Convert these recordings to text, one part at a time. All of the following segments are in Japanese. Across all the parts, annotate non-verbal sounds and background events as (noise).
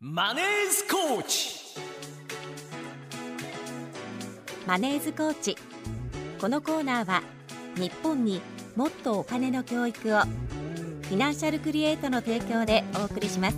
マネースコーチ。マネーズコーチ。このコーナーは日本にもっとお金の教育をフィナンシャルクリエイトの提供でお送りします。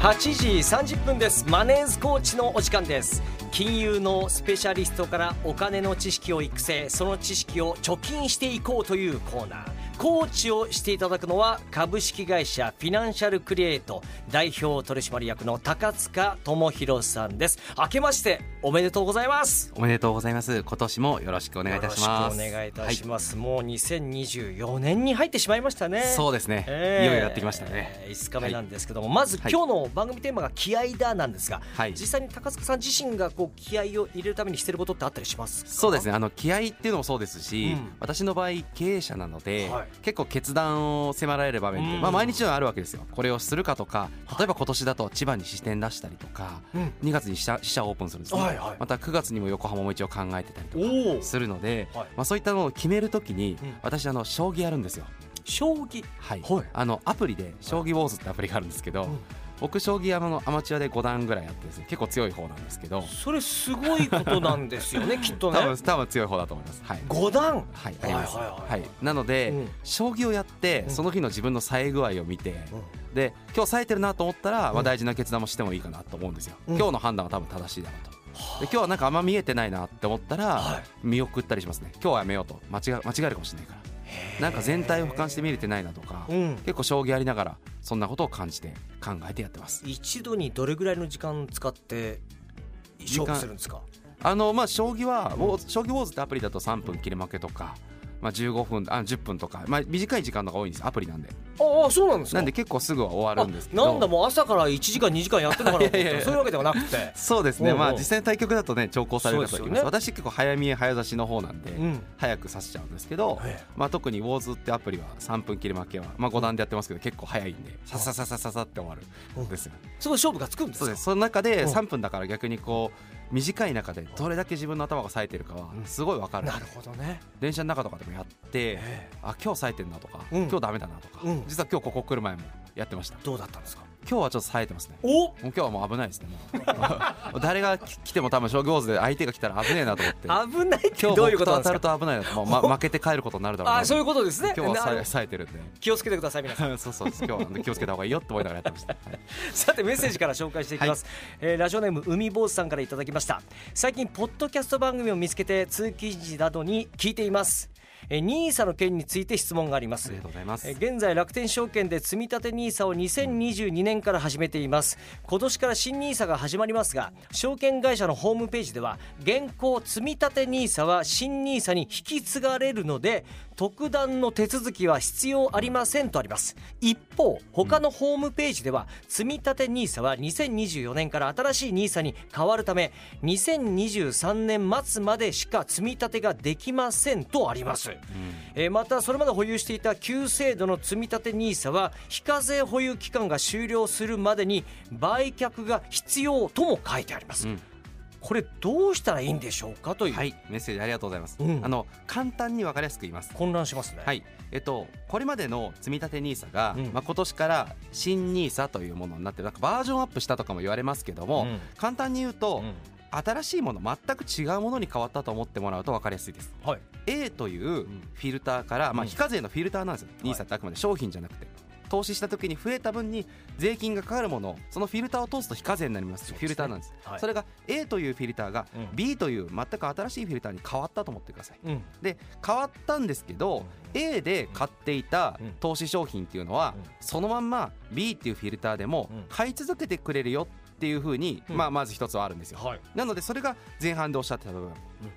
8時30分です。マネースコーチのお時間です。金融のスペシャリストからお金の知識を育成その知識を貯金していこうというコーナーコーチをしていただくのは株式会社フィナンシャルクリエイト代表取締役の高塚智博さんです。明けましておめでとうございます。おめでとうございます。今年もよろしくお願いいたします。よろしくお願いいたします、はい、もう2024年に入ってしまいましたね。そうですね、えー、いよいよやってきましたね。5日目なんですけども、はい、まず今日の番組テーマが気合だなんですが、はい、実際に高塚さん自身がこう気合を入れるためにしてることってあったりしますそうですね。あの気合っていうのもそうですし、うん、私の場合経営者なので、はい結構決断を迫られる場面って、まあ、毎日のあるわけですよ。これをするかとか例えば今年だと千葉に支店出したりとか、うん、2月に支社支社オープンするんですね、はいはい、また9月にも横浜も一応考えてたりとかするので、まあ、そういったのを決めるときに、私あの将棋やるんですよ。将棋？はい、はい、あのアプリで「将棋ウォーズ」ってアプリがあるんですけど、僕将棋山のアマチュアで5段ぐらいやってですね結構強い方なんですけど。それすごいことなんですよね (laughs) きっとね。多分多分強い方だと思います、はい、5段？はいあります、はいはい、なので、うん、将棋をやってその日の自分の冴え具合を見て、うん、で今日冴えてるなと思ったら、まあ、大事な決断もしてもいいかなと思うんですよ、うん、今日の判断は多分正しいだろうと。で今日はなんかあんま見えてないなって思ったら見送ったりしますね。今日はやめようと。間違間違えるかもしれないからなんか全体を俯瞰して見れてないなとか、うん、結構将棋やりながらそんなことを感じて考えてやってます。一度にどれぐらいの時間使って勝負するんですか？あのまあ将棋は、うん、将棋ウォーズってアプリだと3分切れ負けとかまあ、15分あ10分とか、まあ、短い時間のが多いんですアプリなんで。ああそうなんですか？なんで結構すぐは終わるんですけど。なんだもう朝から1時間2時間やってるのかなそういうわけではなくて。(laughs) そうですね。まあ実際の対局だとね長考される方います、ね、私結構早見え早指しの方なんで、うん、早く指しちゃうんですけど、まあ、特にウォーズってアプリは3分切り負けは、まあ、5段でやってますけど結構早いんでささささささって終わるんですよ、すごい勝負がつくんですそうです。その中で3分だから逆にこう短い中でどれだけ自分の頭が冴えてるかはすごい分かる、なるほどね。電車の中とかでもやってあ今日冴えてるなとか、今日ダメだなとか、実は今日ここ来る前もやってました。どうだったんですか？今日はちょっと冴えてますね。お！もう今日はもう危ないですね。(laughs) 誰が来ても多分将棋ウォーズで相手が来たら危ねえなと思って。危ない今日僕と当たると危ないなと、ま、負けて帰ることになるだろうなあそういうことですね。今日は冴えてるんで。気をつけてください皆さん。(laughs) そうそう今日は気をつけた方がいいよって思いながらやってました、はい、(laughs) さてメッセージから紹介していきます、はい、えー、ラジオネーム海坊主さんからいただきました。最近ポッドキャスト番組を見つけて通勤時などに聞いています。えニーサの件について質問があります。ありがとうございます。現在楽天証券で積立ニーサを2022年から始めています。今年から新 NISA が始まりますが証券会社のホームページでは現行積立 NISA は新 NISA に引き継がれるので特段の手続きは必要ありませんとあります。一方他のホームページでは積立 NISA は2024年から新しい NISA に変わるため2023年末までしか積み立てができませんとあります、うん、えー、またそれまで保有していた旧制度の積立 NISA は非課税保有期間が終了するまでに売却が必要とも書いてあります、うんこれどうしたらいいんでしょうかという。はいメッセージありがとうございます、うん、あの簡単に分かりやすく言います。混乱しますね。はい。えっとこれまでの積立 NISA が、うん、まあ今年から新 NISA というものになってなんかバージョンアップしたとかも言われますけども、うん、簡単に言うと、新しいもの全く違うものに変わったと思ってもらうと分かりやすいです、はい、A というフィルターから、まあ、非課税のフィルターなんですよ、うん、NISA ってあくまで商品じゃなくて投資した時に増えた分に税金がかかるものそのフィルターを通すと非課税になります、ね、フィルターなんです、はい、それが A というフィルターが B という全く新しいフィルターに変わったと思ってください、うん、で変わったんですけど、うん、A で買っていた投資商品っていうのは、そのまんま B っていうフィルターでも買い続けてくれるよっていうふうに、まあ、まず一つはあるんですよ、はい、なのでそれが前半でおっしゃってた部分、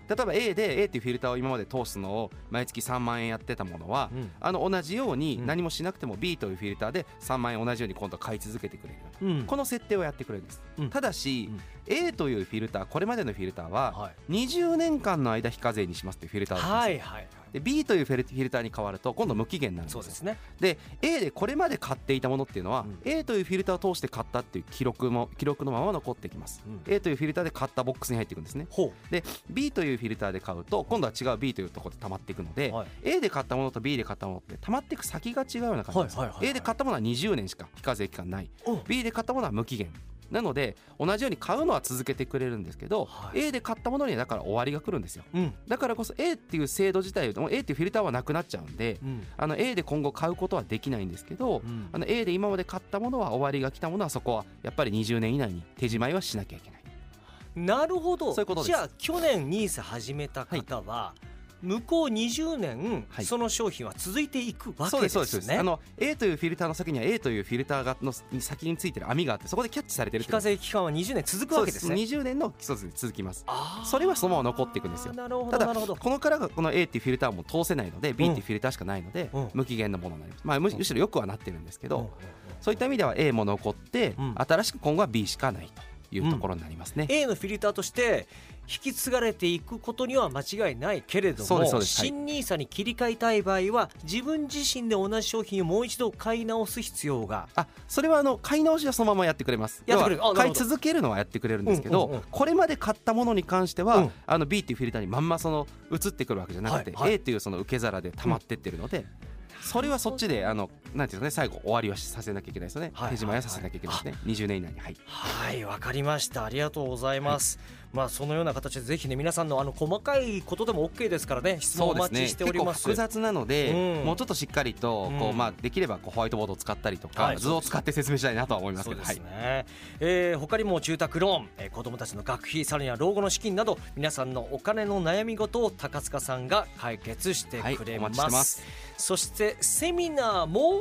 例えば A で A っていうフィルターを今まで通すのを毎月3万円やってたものは、うん、あの同じように何もしなくても B というフィルターで3万円同じように今度買い続けてくれる、うん、この設定をやってくれるんです、うん、ただし、A というフィルターこれまでのフィルターは20年間の間非課税にしますというフィルターです、はいはいで B というフィルターに変わると今度無期限になるんですそうですね。で A でこれまで買っていたものっていうのは、うん。A というフィルターを通して買ったっていう記録も記録のまま残ってきます、うん。A というフィルターで買ったボックスに入っていくんですね。ほで B というフィルターで買うと今度は違う B というところで溜まっていくので、はい。A で買ったものと B で買ったものって溜まっていく先が違うような感じです、はいはいはいはい。A で買ったものは20年しか非課税期間ない、う。ん B で買ったものは無期限。なので同じように買うのは続けてくれるんですけど、はい。A で買ったものにはだから終わりが来るんですよ。ううん。だからこそ A っていう制度自体もう A っていうフィルターはなくなっちゃうんで、うん。あの A で今後買うことはできないんですけど、うん。あの A で今まで買ったものは終わりが来たものはそこはやっぱり20年以内に手仕舞いはしなきゃいけないなるほど。じゃあ去年ニーサ始めた方は、向こう20年、はい。その商品は続いていくわけですね。あの A というフィルターの先には A というフィルターがのに先についてる網があってそこでキャッチされてる非課税期間は20年続くわけですね。20年のそうで続きます。それはそのまま残っていくんですよ。なるほただどなるほど。このからがこの A っていうフィルターも通せないので B っていうフィルターしかないので、うん。無期限のものになります、まあ、むむしろよくはなってるんですけど、うんうん。そういった意味では A も残って、うん。新しく今後は B しかないというところになりますね、A のフィルターとして引き継がれていくことには間違いないけれども新ニーサに切り替えたい場合は自分自身で同じ商品をもう一度買い直す必要が。あそれはあの買い直しはそのままやってくれます。やってくれる。買い続けるのはやってくれるんですけど、うんうんうんこれまで買ったものに関しては、うん。あの B っていうフィルターにまんまその移ってくるわけじゃなくて、はいはい。A っていうその受け皿で溜まってってるので、それはそっちであのなんていうかね最後終わりはさせなきゃいけないですよね、はい手締まいはさせなきゃいけないですね、20年以内に。はい。はいわかりました。ありがとうございます、まあそのような形でぜひね皆さんのあの細かいことでも OK ですからね。質問お待ちしております。結構複雑なので、うん。もうちょっとしっかりとこう、うん。まあ、できればこうホワイトボードを使ったりとか、はい図を使って説明したいなとは思いますけど。そうですね、えー他にも住宅ローン、えー子どもたちの学費さらには老後の資金など皆さんのお金の悩み事を高塚さんが解決してくれます,、はいお待ちしてます。そしてセミナーも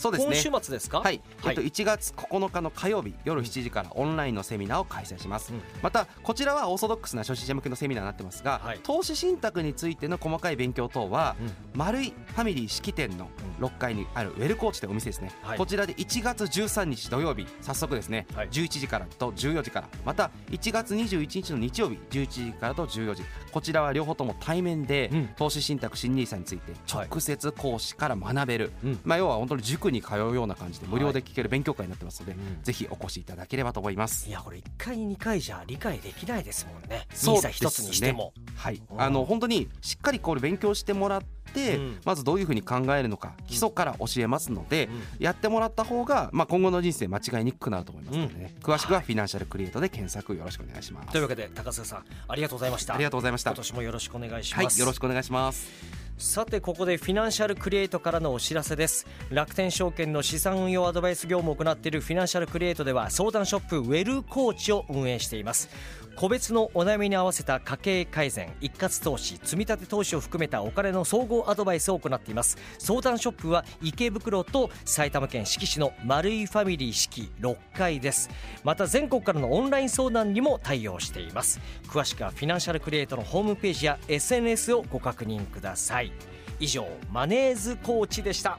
そうですね。今週末ですか？はい、はい。えっと、1月9日の火曜日夜7時からオンラインのセミナーを開催します、うん。またこちらはオーソドックスな初心者向けのセミナーになってますが、はい。投資信託についての細かい勉強等は、丸いファミリー式典の6階にあるウェルコーチというお店ですね、はい。こちらで1月13日土曜日早速ですね、はい。11時からと14時からまた1月21日の日曜日11時からと14時。こちらは両方とも対面で、うん。投資信託新 NISA についてはい直接講師から学べる、うん。まあ、要は本当に塾に通うような感じで無料で聞ける勉強会になってますので、うん。ぜひお越しいただければと思います。い。やこれ1回2回じゃ理解できないですもんね。そう NISA 一つにしても。はい。うん、あの本当にしっかりこれ勉強してもらって、うん。まずどういうふうに考えるのか基礎から教えますので、うん。やってもらった方が、まあ、今後の人生間違いにくくなると思いますのでね、詳しくはフィナンシャルクリエイトで検索よろしくお願いします。というわけで高須さんありがとうございました。ありがとうございました。今。年もよろしくお願いしはい、ます、よろしくお願いします。さてここでフィナンシャルクリエイトからのお知らせです。楽天証券の資産運用アドバイス業務を行っているフィナンシャルクリエイトでは相談ショップウェルコーチを運営しています。個別のお悩みに合わせた家計改善一括投資積立投資を含めたお金の総合アドバイスを行っています。相談ショップは池袋と埼玉県志木市の丸いファミリー四季6階です。また全国からのオンライン相談にも対応しています。詳しくはフィナンシャルクリエイトのホームページや SNS をご確認ください。以上マネーズコーチでした。